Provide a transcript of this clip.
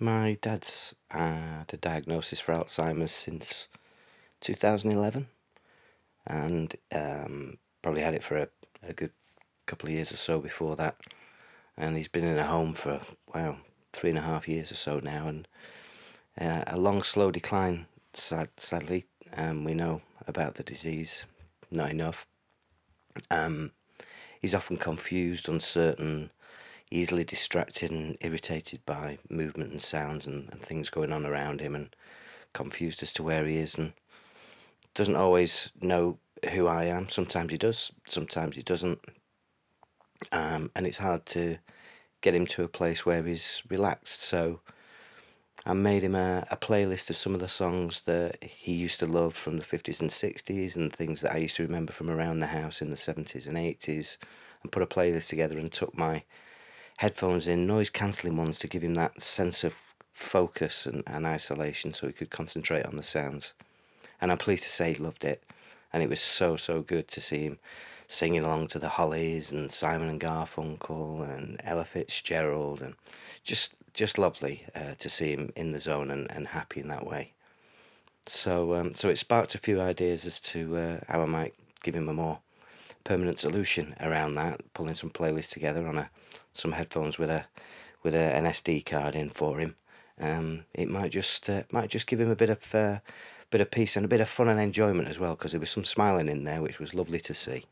My dad's had a diagnosis for Alzheimer's since 2011 and um, probably had it for a, a good couple of years or so before that. And he's been in a home for, wow, three and a half years or so now. And uh, a long, slow decline, sad, sadly. Um, we know about the disease, not enough. Um, he's often confused, uncertain, easily distracted and irritated by movement and sounds and, and things going on around him and confused as to where he is and doesn't always know who I am. Sometimes he does, sometimes he doesn't. Um, and it's hard to get him to a place where he's relaxed. So I made him a, a, playlist of some of the songs that he used to love from the 50s and 60s and things that I used to remember from around the house in the 70s and 80s and put a playlist together and took my headphones in, noise cancelling ones to give him that sense of focus and, and isolation so he could concentrate on the sounds. And I'm pleased to say he loved it. And it was so, so good to see him singing along to the Hollies and Simon and Garfunkel and Ella Fitzgerald and just just lovely uh, to see him in the zone and, and happy in that way. So um, so it sparked a few ideas as to uh, how I might give him a more permanent solution around that, pulling some playlists together on a some headphones with a with a, an SD card in for him. Um, it might just uh, might just give him a bit of uh, bit of peace and a bit of fun and enjoyment as well because there was some smiling in there, which was lovely to see.